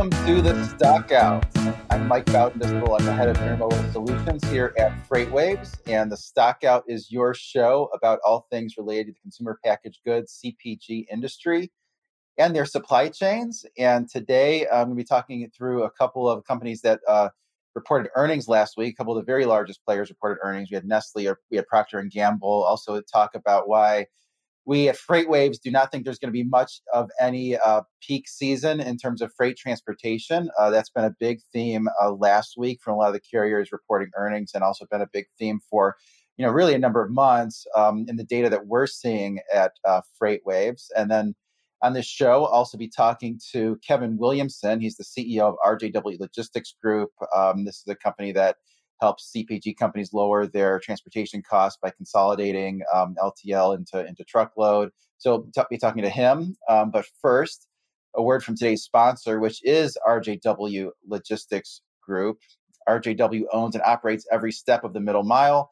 welcome to the Stockout. I'm Mike Baudendistel. I'm the head of Intermodal Solutions here at FreightWaves, and the Stockout is your show about all things related to the consumer packaged goods (CPG) industry and their supply chains. And today, I'm going to be talking through a couple of companies that uh, reported earnings last week. A couple of the very largest players reported earnings. We had Nestle, we had Procter and Gamble. Also, talk about why we at FreightWaves do not think there's going to be much of any uh, peak season in terms of freight transportation. Uh, that's been a big theme uh, last week from a lot of the carriers reporting earnings, and also been a big theme for you know really a number of months um, in the data that we're seeing at uh, FreightWaves. And then on this show, I'll also be talking to Kevin Williamson. He's the CEO of RJW Logistics Group. Um, this is a company that helps CPG companies lower their transportation costs by consolidating um, LTL into, into truckload. So I'll be talking to him. Um, but first, a word from today's sponsor, which is RJW Logistics Group. RJW owns and operates every step of the middle mile.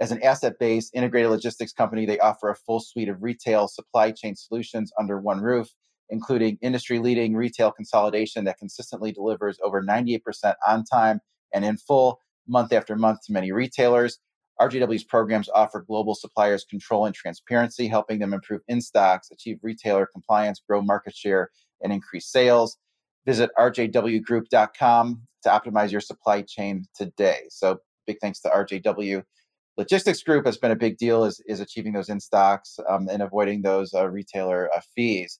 As an asset based integrated logistics company, they offer a full suite of retail supply chain solutions under one roof, including industry leading retail consolidation that consistently delivers over 98% on time and in full month after month to many retailers. RJW's programs offer global suppliers control and transparency, helping them improve in stocks, achieve retailer compliance, grow market share, and increase sales. Visit rjwgroup.com to optimize your supply chain today. So, big thanks to RJW. Logistics Group has been a big deal is, is achieving those in stocks um, and avoiding those uh, retailer uh, fees.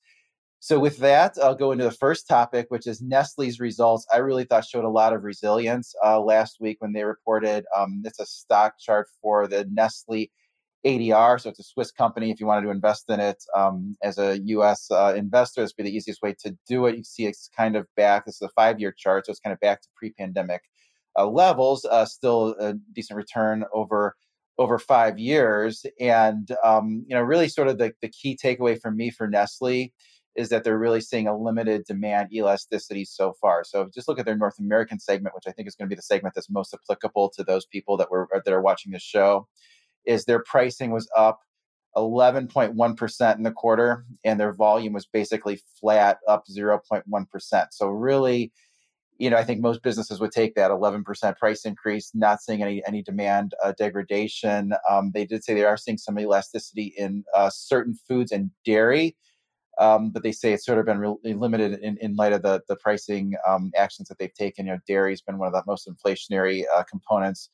So, with that, I'll go into the first topic, which is Nestle's results. I really thought showed a lot of resilience uh, last week when they reported. Um, it's a stock chart for the Nestle ADR. So, it's a Swiss company. If you wanted to invest in it um, as a US uh, investor, this would be the easiest way to do it. You see it's kind of back. This is a five year chart. So, it's kind of back to pre pandemic uh, levels, uh, still a decent return over over five years. And, um, you know, really sort of the, the key takeaway for me for Nestle is that they're really seeing a limited demand elasticity so far. So just look at their North American segment, which I think is going to be the segment that's most applicable to those people that were that are watching this show. Is their pricing was up 11.1% in the quarter, and their volume was basically flat, up 0.1%. So really, you know, I think most businesses would take that 11% price increase, not seeing any any demand uh, degradation. Um, they did say they are seeing some elasticity in uh, certain foods and dairy, um, but they say it's sort of been really limited in, in light of the the pricing um, actions that they've taken. You know, dairy has been one of the most inflationary uh, components.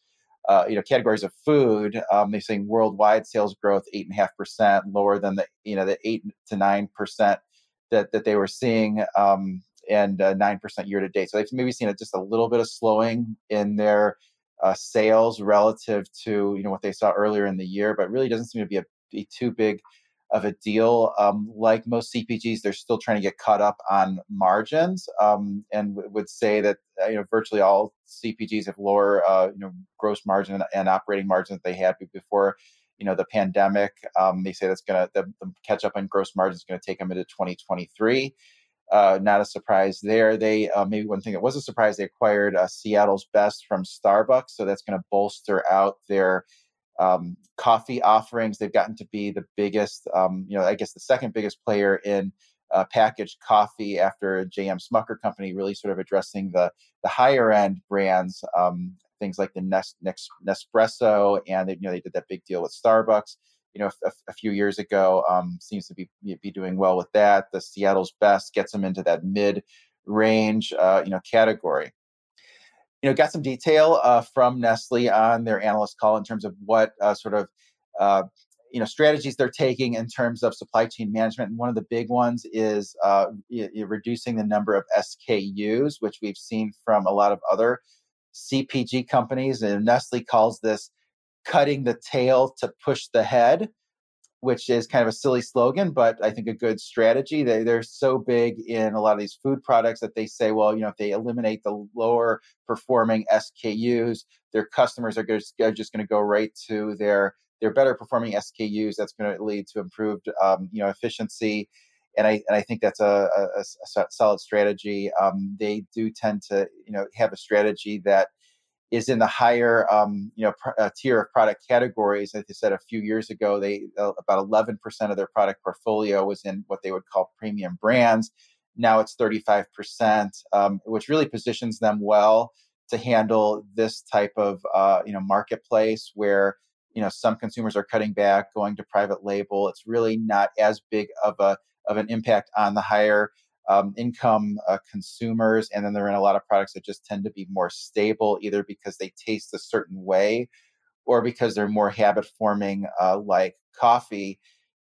Uh, you know, categories of food. Um, they're saying worldwide sales growth eight and a half percent, lower than the you know the eight to nine percent that that they were seeing, um, and uh, nine percent year to date. So they've maybe seen a, just a little bit of slowing in their uh, sales relative to you know what they saw earlier in the year, but really doesn't seem to be a be too big of a deal. Um, like most CPGs, they're still trying to get caught up on margins, um, and w- would say that uh, you know virtually all CPGs have lower uh, you know gross margin and operating margin that they had before you know the pandemic. Um, they say that's going to the, the, catch up on gross margins is going to take them into 2023. Uh, not a surprise there. They uh, maybe one thing that was a surprise they acquired uh, Seattle's Best from Starbucks, so that's going to bolster out their um, coffee offerings. They've gotten to be the biggest, um, you know, I guess the second biggest player in uh, packaged coffee after JM Smucker Company, really sort of addressing the the higher end brands, um, things like the Nes- Nespresso, and they, you know they did that big deal with Starbucks. You know, a, a few years ago, um, seems to be be doing well with that. The Seattle's Best gets them into that mid range, uh, you know, category you know, got some detail uh, from Nestle on their analyst call in terms of what uh, sort of uh, you know strategies they're taking in terms of supply chain management. And one of the big ones is uh, reducing the number of SKUs, which we've seen from a lot of other CPG companies. And Nestle calls this cutting the tail to push the head which is kind of a silly slogan, but I think a good strategy. They, they're so big in a lot of these food products that they say, well, you know, if they eliminate the lower performing SKUs, their customers are just, are just going to go right to their their better performing SKUs. That's going to lead to improved, um, you know, efficiency. And I, and I think that's a, a, a solid strategy. Um, they do tend to, you know, have a strategy that is in the higher um, you know pr- uh, tier of product categories. As I said a few years ago, they uh, about 11% of their product portfolio was in what they would call premium brands. Now it's 35%, um, which really positions them well to handle this type of uh, you know marketplace where you know some consumers are cutting back, going to private label. It's really not as big of a of an impact on the higher um, income uh, consumers, and then they're in a lot of products that just tend to be more stable, either because they taste a certain way or because they're more habit forming, uh, like coffee.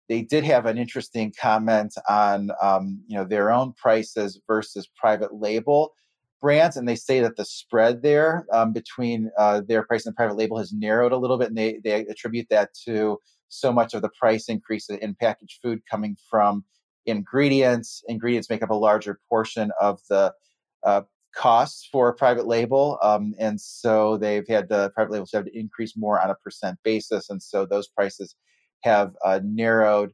They did have an interesting comment on um, you know their own prices versus private label brands, and they say that the spread there um, between uh, their price and private label has narrowed a little bit, and they they attribute that to so much of the price increase in packaged food coming from ingredients. Ingredients make up a larger portion of the uh, costs for a private label, um, and so they've had the private labels have to increase more on a percent basis, and so those prices have uh, narrowed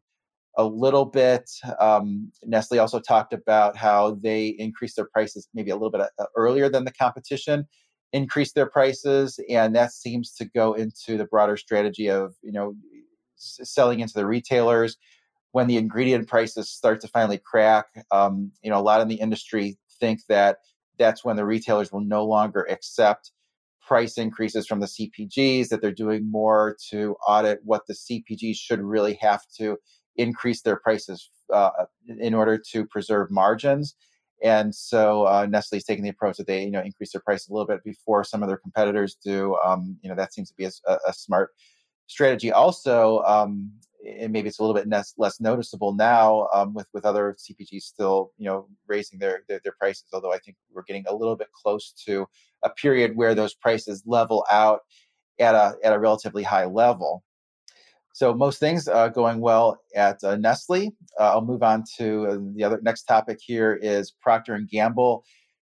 a little bit. Um, Nestle also talked about how they increased their prices maybe a little bit uh, earlier than the competition increased their prices, and that seems to go into the broader strategy of you know selling into the retailers when the ingredient prices start to finally crack. Um, you know, a lot in the industry think that that's when the retailers will no longer accept price increases from the CPGs, that they're doing more to audit what the CPGs should really have to increase their prices uh, in order to preserve margins. And so uh, Nestle is taking the approach that they, you know, increase their price a little bit before some of their competitors do. Um, you know, that seems to be a, a smart strategy. Also, um, and maybe it's a little bit less, less noticeable now um, with with other CPGs still you know raising their, their, their prices. Although I think we're getting a little bit close to a period where those prices level out at a at a relatively high level. So most things uh, going well at uh, Nestle. Uh, I'll move on to uh, the other next topic here is Procter and Gamble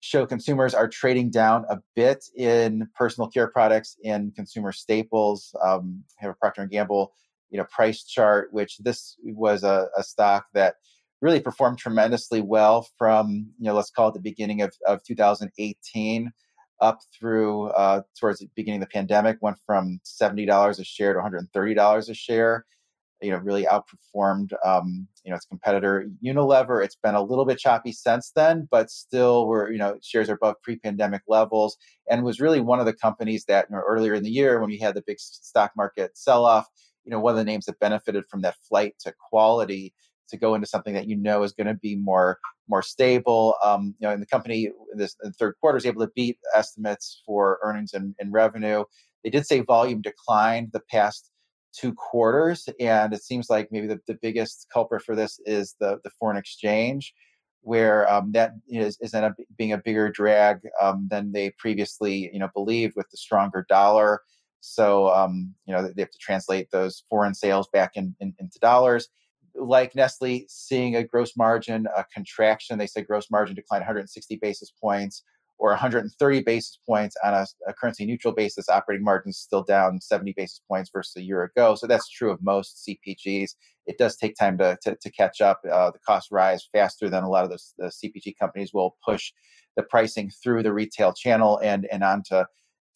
show consumers are trading down a bit in personal care products and consumer staples. Um, have a Procter and Gamble you know price chart, which this was a, a stock that really performed tremendously well from you know let's call it the beginning of, of 2018 up through uh, towards the beginning of the pandemic went from $70 a share to $130 a share you know really outperformed um, you know its competitor. Unilever it's been a little bit choppy since then but still we're you know shares are above pre-pandemic levels and was really one of the companies that you know, earlier in the year when we had the big stock market sell off you know one of the names that benefited from that flight to quality to go into something that you know is going to be more more stable. Um, you know, and the company in this the third quarter is able to beat estimates for earnings and, and revenue. They did say volume declined the past two quarters, and it seems like maybe the, the biggest culprit for this is the the foreign exchange, where um, that is is end up being a bigger drag um, than they previously you know believed with the stronger dollar. So, um, you know, they have to translate those foreign sales back in, in, into dollars. Like Nestle, seeing a gross margin a contraction, they say gross margin declined 160 basis points or 130 basis points on a, a currency neutral basis. Operating margins still down 70 basis points versus a year ago. So that's true of most CPGs. It does take time to, to, to catch up. Uh, the costs rise faster than a lot of those, the CPG companies will push the pricing through the retail channel and, and onto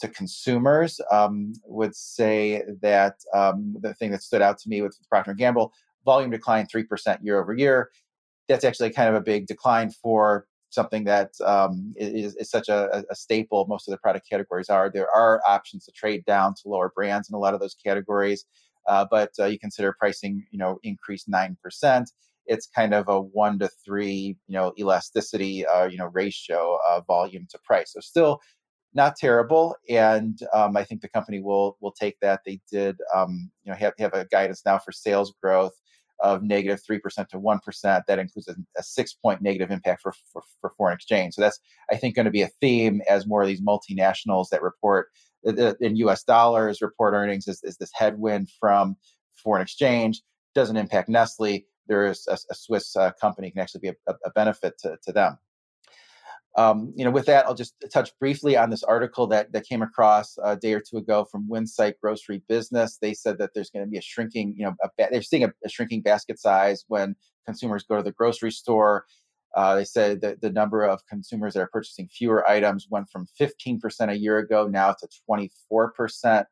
to consumers um, would say that um, the thing that stood out to me with Procter & Gamble, volume declined 3% year over year. That's actually kind of a big decline for something that um, is, is, such a, a, staple. Most of the product categories are. There are options to trade down to lower brands in a lot of those categories, uh, but uh, you consider pricing, you know, increased nine percent. It's kind of a one to three, you know, elasticity, uh, you know, ratio of volume to price. So still not terrible, and um, I think the company will will take that. They did, um, you know, have have a guidance now for sales growth of negative three percent to one percent. That includes a, a, six point negative impact for, for, for foreign exchange. So that's I think going to be a theme as more of these multinationals that report in U.S. dollars report earnings is, is this headwind from foreign exchange doesn't impact Nestle. There is a, a Swiss uh, company can actually be a, a benefit to, to them. Um, you know, with that, I'll just touch briefly on this article that, that came across a day or two ago from Winsight Grocery Business. They said that there's going to be a shrinking, you know, a, they're seeing a, a, shrinking basket size when consumers go to the grocery store. Uh, they said that the number of consumers that are purchasing fewer items went from 15% a year ago now to 24%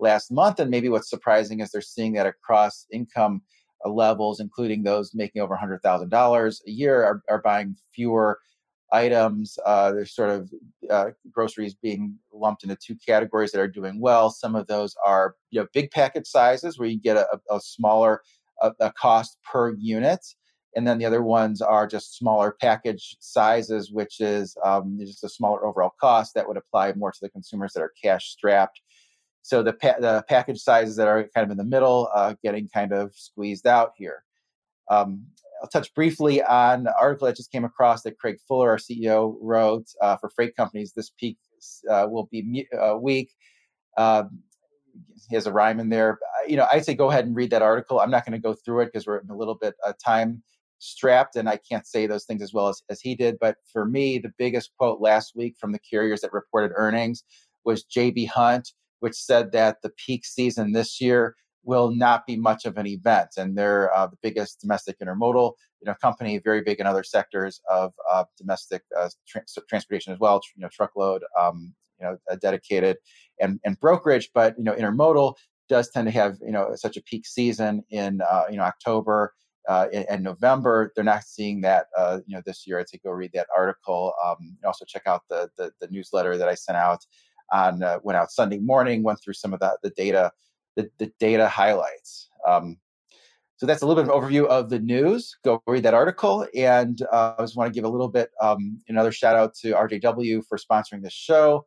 last month. And maybe what's surprising is they're seeing that across income levels, including those making over $100,000 a year, are, are buying fewer items. Uh, there's sort of uh, groceries being lumped into two categories that are doing well. Some of those are you know big package sizes where you get a, a smaller a, a cost per unit. And then the other ones are just smaller package sizes, which is um, just a smaller overall cost that would apply more to the consumers that are cash strapped. So the, pa- the package sizes that are kind of in the middle, uh, getting kind of squeezed out here. Um, I'll touch briefly on an article that just came across that Craig Fuller, our CEO, wrote uh, for freight companies. This peak uh, will be uh, weak. Um, he has a rhyme in there. You know, I'd say go ahead and read that article. I'm not going to go through it because we're in a little bit uh, time strapped and I can't say those things as well as, as he did. But for me, the biggest quote last week from the carriers that reported earnings was JB Hunt, which said that the peak season this year will not be much of an event. And they're uh, the biggest domestic intermodal you know, company, very big in other sectors of uh, domestic uh, tra- transportation as well, you know, truckload, um, you know, dedicated and, and brokerage. But, you know, intermodal does tend to have, you know, such a peak season in, uh, you know, October uh, and November. They're not seeing that, uh, you know, this year. I'd say go read that article. Um, also check out the, the, the newsletter that I sent out on uh, went out Sunday morning. Went through some of the the data, the, the data highlights. Um, so that's a little bit of an overview of the news. Go read that article. And uh, I just want to give a little bit um, another shout out to RJW for sponsoring this show.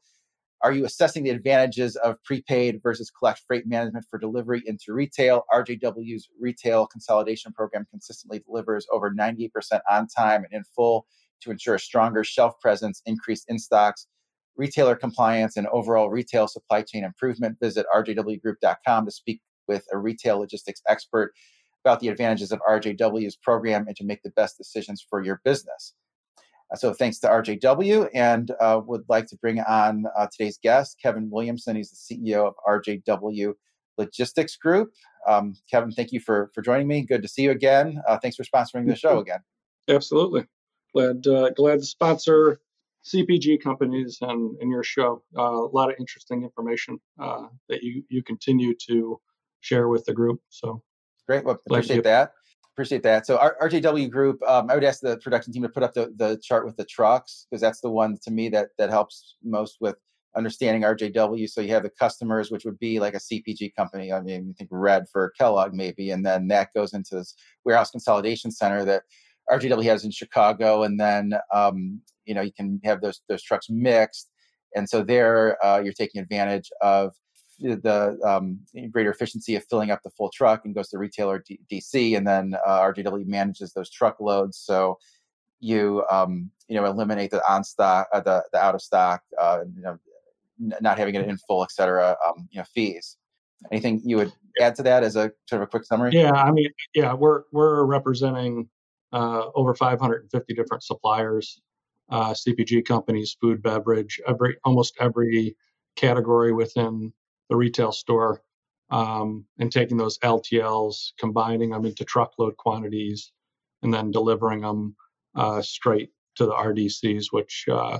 Are you assessing the advantages of prepaid versus collect freight management for delivery into retail? RJW's retail consolidation program consistently delivers over 98% on time and in full to ensure a stronger shelf presence, increased in stocks, retailer compliance, and overall retail supply chain improvement. Visit rjwgroup.com to speak with a retail logistics expert about the advantages of RJW's program and to make the best decisions for your business. Uh, so thanks to RJW, and uh, would like to bring on uh, today's guest, Kevin Williamson. He's the CEO of RJW Logistics Group. Um, Kevin, thank you for for joining me. Good to see you again. Uh, thanks for sponsoring the show again. Absolutely, glad uh, glad to sponsor CPG companies and, and your show. Uh, a lot of interesting information that you you continue to share with the group. So great. Well, appreciate that. Appreciate that. So our RJW Group, um, I would ask the production team to put up the, the chart with the trucks because that's the one to me that that helps most with understanding RJW. So you have the customers, which would be like a CPG company. I mean, you think Red for Kellogg maybe, and then that goes into this warehouse consolidation center that RJW has in Chicago, and then um, you know you can have those those trucks mixed, and so there uh, you're taking advantage of the um, greater efficiency of filling up the full truck and goes to retailer D- DC, and then uh, RJW manages those truckloads. So you um, you know eliminate the on stock, uh, the the out of stock, uh, you know, n- not having it in full, et cetera. Um, you know, fees. Anything you would add to that as a sort of a quick summary? Yeah, I mean, yeah, we're we're representing uh, over 550 different suppliers, uh, CPG companies, food, beverage, every almost every category within the retail store um, and taking those LTLs, combining them into truckload quantities, and then delivering them uh, straight to the RDCs, which uh,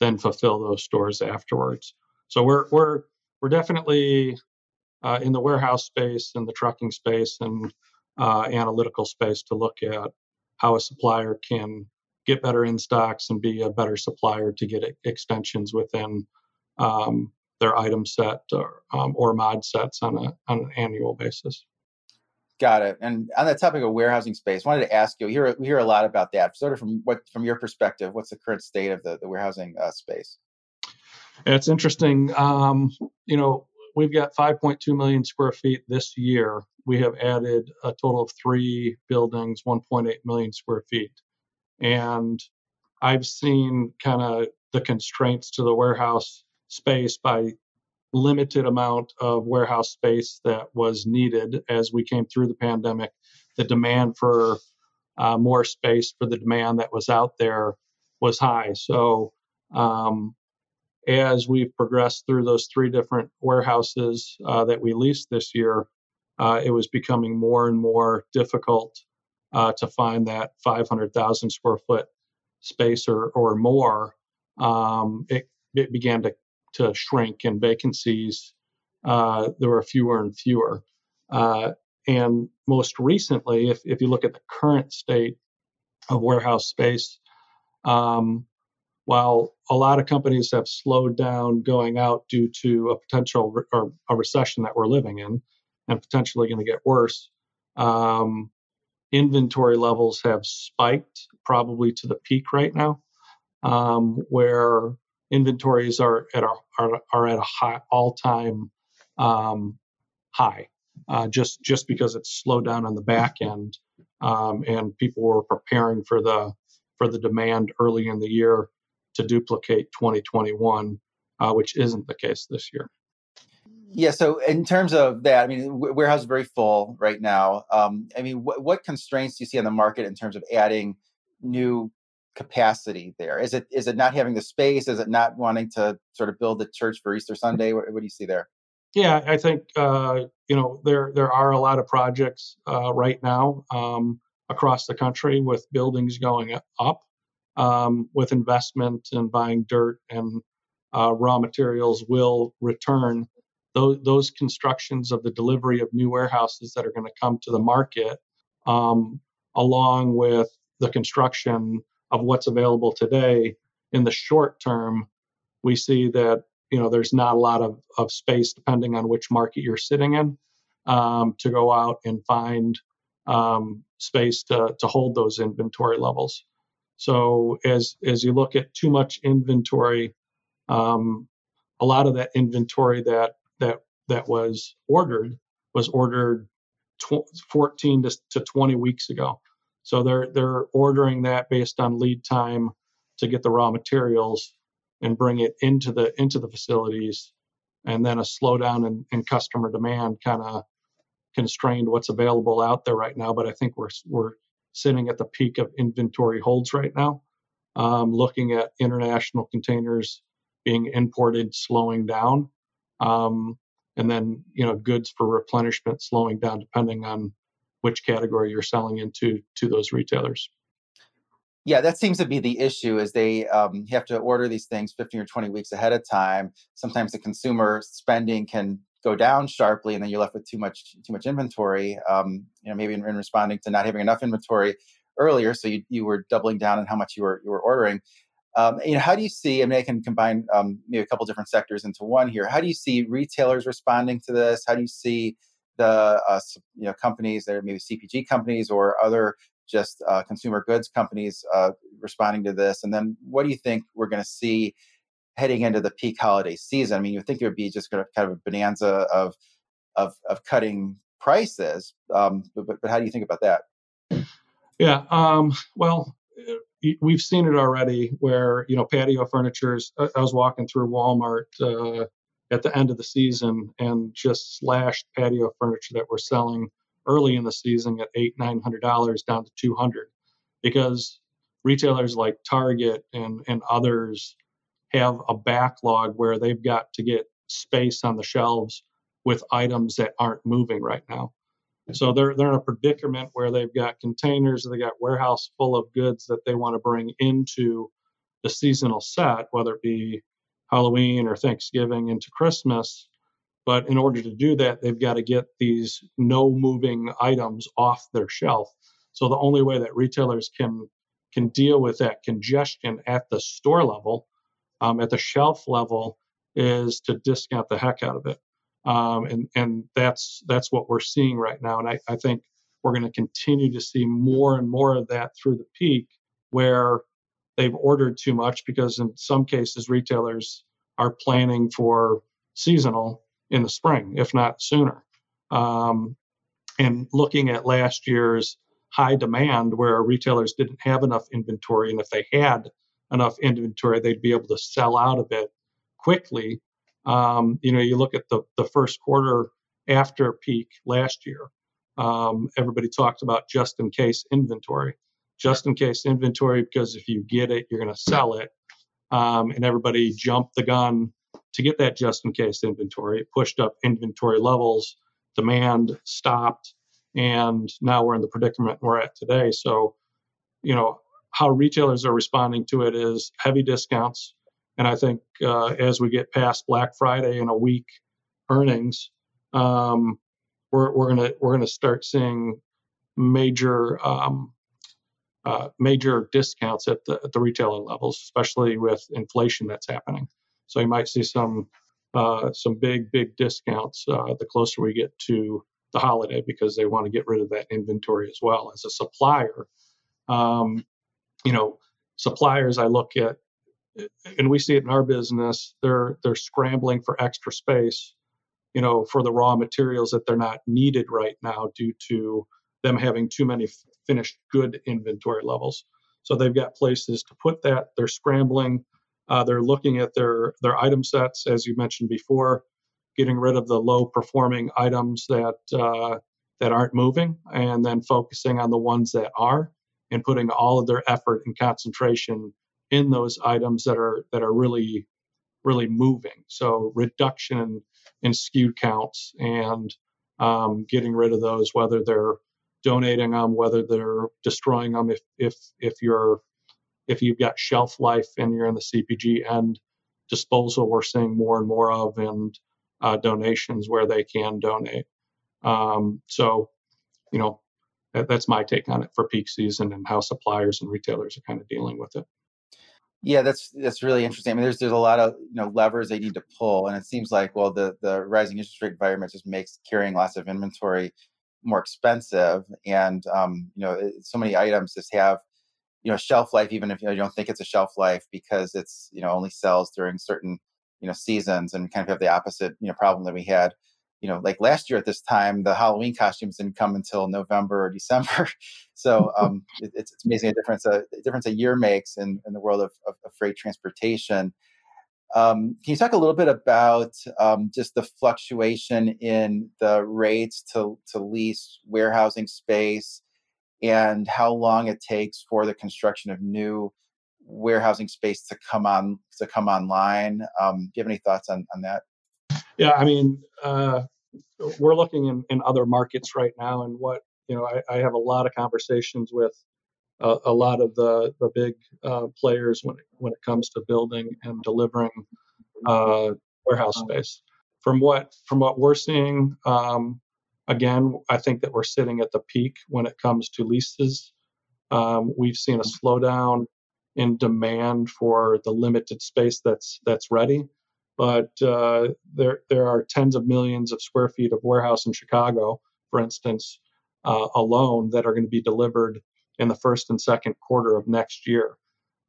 then fulfill those stores afterwards. So we're we're we're definitely uh, in the warehouse space and the trucking space and uh, analytical space to look at how a supplier can get better in stocks and be a better supplier to get extensions within um, their item set or, um, or mod sets on, a, on an annual basis. Got it. And on the topic of warehousing space, I wanted to ask you. We hear we hear a lot about that. Sort of from what from your perspective, what's the current state of the the warehousing uh, space? It's interesting. Um, you know, we've got 5.2 million square feet this year. We have added a total of three buildings, 1.8 million square feet, and I've seen kind of the constraints to the warehouse space by limited amount of warehouse space that was needed as we came through the pandemic. The demand for uh, more space for the demand that was out there was high. So, um, as we've progressed through those three different warehouses uh, that we leased this year, uh, it was becoming more and more difficult uh, to find that 500,000 square foot space or, or more. Um, it, it began to to shrink and vacancies, uh, there were fewer and fewer. Uh, and most recently, if, if you look at the current state of warehouse space, um, while a lot of companies have slowed down going out due to a potential re- or a recession that we're living in and potentially going to get worse, um, inventory levels have spiked probably to the peak right now, um, where inventories are at a, are, are at a high all-time um, high, uh, just just because it's slowed down on the back end, um, and people were preparing for the for the demand early in the year to duplicate 2021, uh, which isn't the case this year. Yeah. So in terms of that, I mean, warehouse is very full right now. Um, I mean, wh- what constraints do you see on the market in terms of adding new capacity there? Is it is it not having the space? Is it not wanting to sort of build the church for Easter Sunday? What, what do you see there? Yeah, I think uh, you know there there are a lot of projects uh, right now um, across the country with buildings going up, um, with investment and buying dirt and uh, raw materials will return those, those constructions of the delivery of new warehouses that are going to come to the market, um, along with the construction of what's available today in the short term, we see that you know there's not a lot of, of space depending on which market you're sitting in um, to go out and find um, space to, to hold those inventory levels. So as as you look at too much inventory, um, a lot of that inventory that that that was ordered was ordered tw- 14 to, to 20 weeks ago. So they're they're ordering that based on lead time to get the raw materials and bring it into the into the facilities, and then a slowdown in, in customer demand kind of constrained what's available out there right now. But I think we're we're sitting at the peak of inventory holds right now. Um, looking at international containers being imported slowing down, um, and then you know goods for replenishment slowing down depending on which category you're selling into to those retailers. Yeah, that seems to be the issue is they um, have to order these things 15 or 20 weeks ahead of time. Sometimes the consumer spending can go down sharply and then you're left with too much too much inventory um, you know maybe in, in, responding to not having enough inventory earlier so you, you were doubling down on how much you were you were ordering um, you know, how do you see? I mean, I can combine um, maybe a couple different sectors into one here. How do you see retailers responding to this? How do you see the uh, you know companies that are maybe CPG companies or other just uh, consumer goods companies uh, responding to this? And then, what do you think we're going to see heading into the peak holiday season? I mean, you think it would be just kind of, kind of a bonanza of of, of cutting prices, um, but, but, but how do you think about that? Yeah, um, well, we've seen it already where you know patio furnitures i was walking through walmart uh, at the end of the season and just slashed patio furniture that we're selling early in the season at eight nine hundred dollars down to 200 because retailers like target and and others have a backlog where they've got to get space on the shelves with items that aren't moving right now so they're they're in a predicament where they've got containers, they got warehouse full of goods that they want to bring into the seasonal set, whether it be Halloween or Thanksgiving into Christmas. But in order to do that, they've got to get these no moving items off their shelf. So the only way that retailers can can deal with that congestion at the store level, um, at the shelf level, is to discount the heck out of it um, and and that's that's what we're seeing right now. And I, I think we're going to continue to see more and more of that through the peak, where they've ordered too much because in some cases retailers are planning for seasonal in the spring, if not sooner. Um, and looking at last year's high demand, where retailers didn't have enough inventory, and if they had enough inventory, they'd be able to sell out of it quickly um, you know, you look at the, the first quarter after peak last year, um, everybody talked about just in case inventory. Just in case inventory, because if you get it, you're going to sell it. Um, and everybody jumped the gun to get that just in case inventory. It pushed up inventory levels, demand stopped, and now we're in the predicament we're at today. So, you know, how retailers are responding to it is heavy discounts, and I think uh, as we get past Black Friday and a week earnings, um, we're we're gonna we're gonna start seeing major um, uh, major discounts at the at the retailer levels, especially with inflation that's happening. So you might see some uh, some big big discounts uh, the closer we get to the holiday because they want to get rid of that inventory as well. As a supplier, um, you know, suppliers I look at, and we see it in our business. They're they're scrambling for extra space, you know, for the raw materials that they're not needed right now due to them having too many finished good inventory levels. So they've got places to put that. They're scrambling. Uh, they're looking at their their item sets, as you mentioned before, getting rid of the low performing items that uh, that aren't moving, and then focusing on the ones that are, and putting all of their effort and concentration in those items that are that are really really moving. So reduction in SKU counts and um, getting rid of those, whether they're donating them, whether they're destroying them. If if if you're if you've got shelf life and you're in the CPG end, disposal we're seeing more and more of, and uh, donations where they can donate. Um, so, you know, that, that's my take on it for peak season and how suppliers and retailers are kind of dealing with it. Yeah, that's that's really interesting. I mean, there's there's a lot of you know levers they need to pull, and it seems like well, the the rising interest rate environment just makes carrying lots of inventory more expensive, and um, you know, so many items just have you know shelf life, even if you, know, you don't think it's a shelf life because it's you know only sells during certain you know seasons, and kind of have the opposite you know problem that we had you know, like last year at this time, the Halloween costumes didn't come until November or December. so um, it, it's, it's, amazing a difference a, a, difference a year makes in, in the world of, of, of freight transportation. Um, can you talk a little bit about um, just the fluctuation in the rates to, to lease warehousing space and how long it takes for the construction of new warehousing space to come on to come online? Um, do you have any thoughts on, on that? Yeah, I mean, uh, we're looking in, in other markets right now, and what you know, I, I have a lot of conversations with a lot of the the big uh, players when it, when it comes to building and delivering uh, warehouse space. From what from what we're seeing, um, again, I think that we're sitting at the peak when it comes to leases. Um, we've seen a slowdown in demand for the limited space that's that's ready but uh, there there are tens of millions of square feet of warehouse in Chicago, for instance, uh, alone that are going to be delivered in the first and second quarter of next year.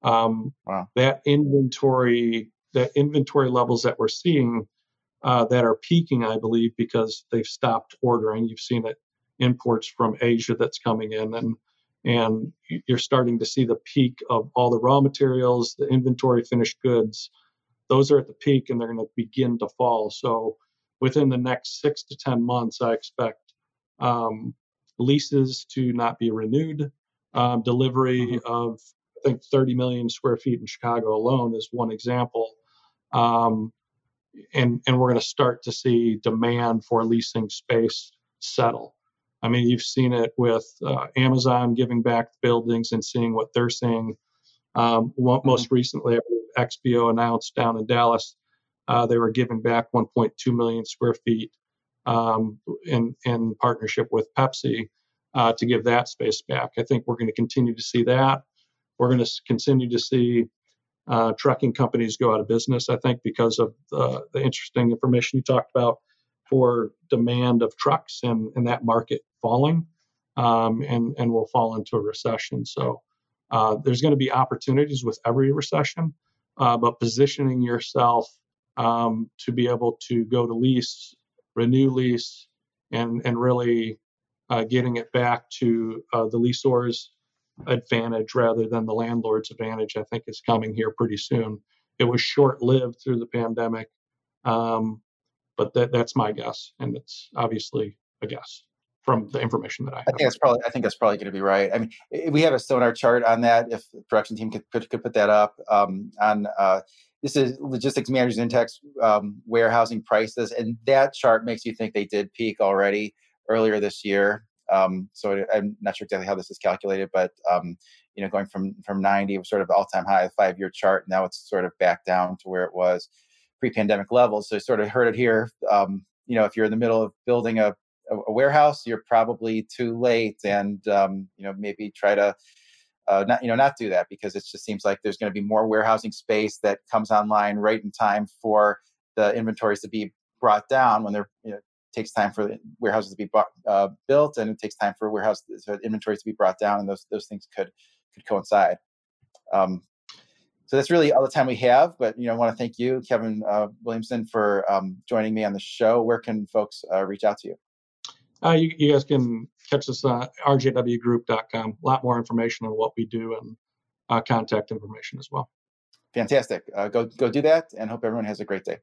Um, wow. That inventory, the inventory levels that we're seeing uh, that are peaking, I believe, because they've stopped ordering. You've seen it imports from Asia that's coming in, and and you're starting to see the peak of all the raw materials, the inventory finished goods those are at the peak and they're going to begin to fall. So within the next six to 10 months, I expect um, leases to not be renewed. Um, delivery mm-hmm. of, I think, 30 million square feet in Chicago alone is one example. Um, and, and we're going to start to see demand for leasing space settle. I mean, you've seen it with uh, Amazon giving back buildings and seeing what they're seeing. Um, mm-hmm. most recently, XPO announced down in Dallas, uh, they were giving back 1.2 million square feet um, in in partnership with Pepsi uh, to give that space back. I think we're going to continue to see that. We're going to continue to see uh, trucking companies go out of business. I think because of the, the interesting information you talked about for demand of trucks and, and that market falling, um, and and will fall into a recession. So uh, there's going to be opportunities with every recession uh, but positioning yourself um, to be able to go to lease, renew lease, and and really uh, getting it back to uh, the leasor's advantage rather than the landlord's advantage, I think is coming here pretty soon. It was short-lived through the pandemic, um, but that, that's my guess, and it's obviously a guess from the information that I have. I think that's probably I think that's probably going to be right. I mean, we have a sonar chart on that. If the production team could could, could put that up um, on uh, this is logistics managers index um, warehousing prices, and that chart makes you think they did peak already earlier this year. Um, so I'm not sure exactly how this is calculated, but um, you know, going from from 90 was sort of all time high, five year chart. Now it's sort of back down to where it was pre pandemic levels. So sort of heard it here. Um, you know, if you're in the middle of building a a, a warehouse, you're probably too late, and um, you know maybe try to uh, not you know not do that because it just seems like there's going to be more warehousing space that comes online right in time for the inventories to be brought down when they're you know takes time for the warehouses to be bought, uh, built and it takes time for warehouse so inventories to be brought down and those those things could could coincide. Um, so that's really all the time we have but you know i want to thank you kevin uh, williamson for um, joining me on the show. Where can folks uh, reach out to you uh, you, you, guys can catch us on rjwgroup.com. A lot more information on what we do and uh, contact information as well. Fantastic. Uh, go go do that, and hope everyone has a great day.